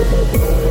Thank you.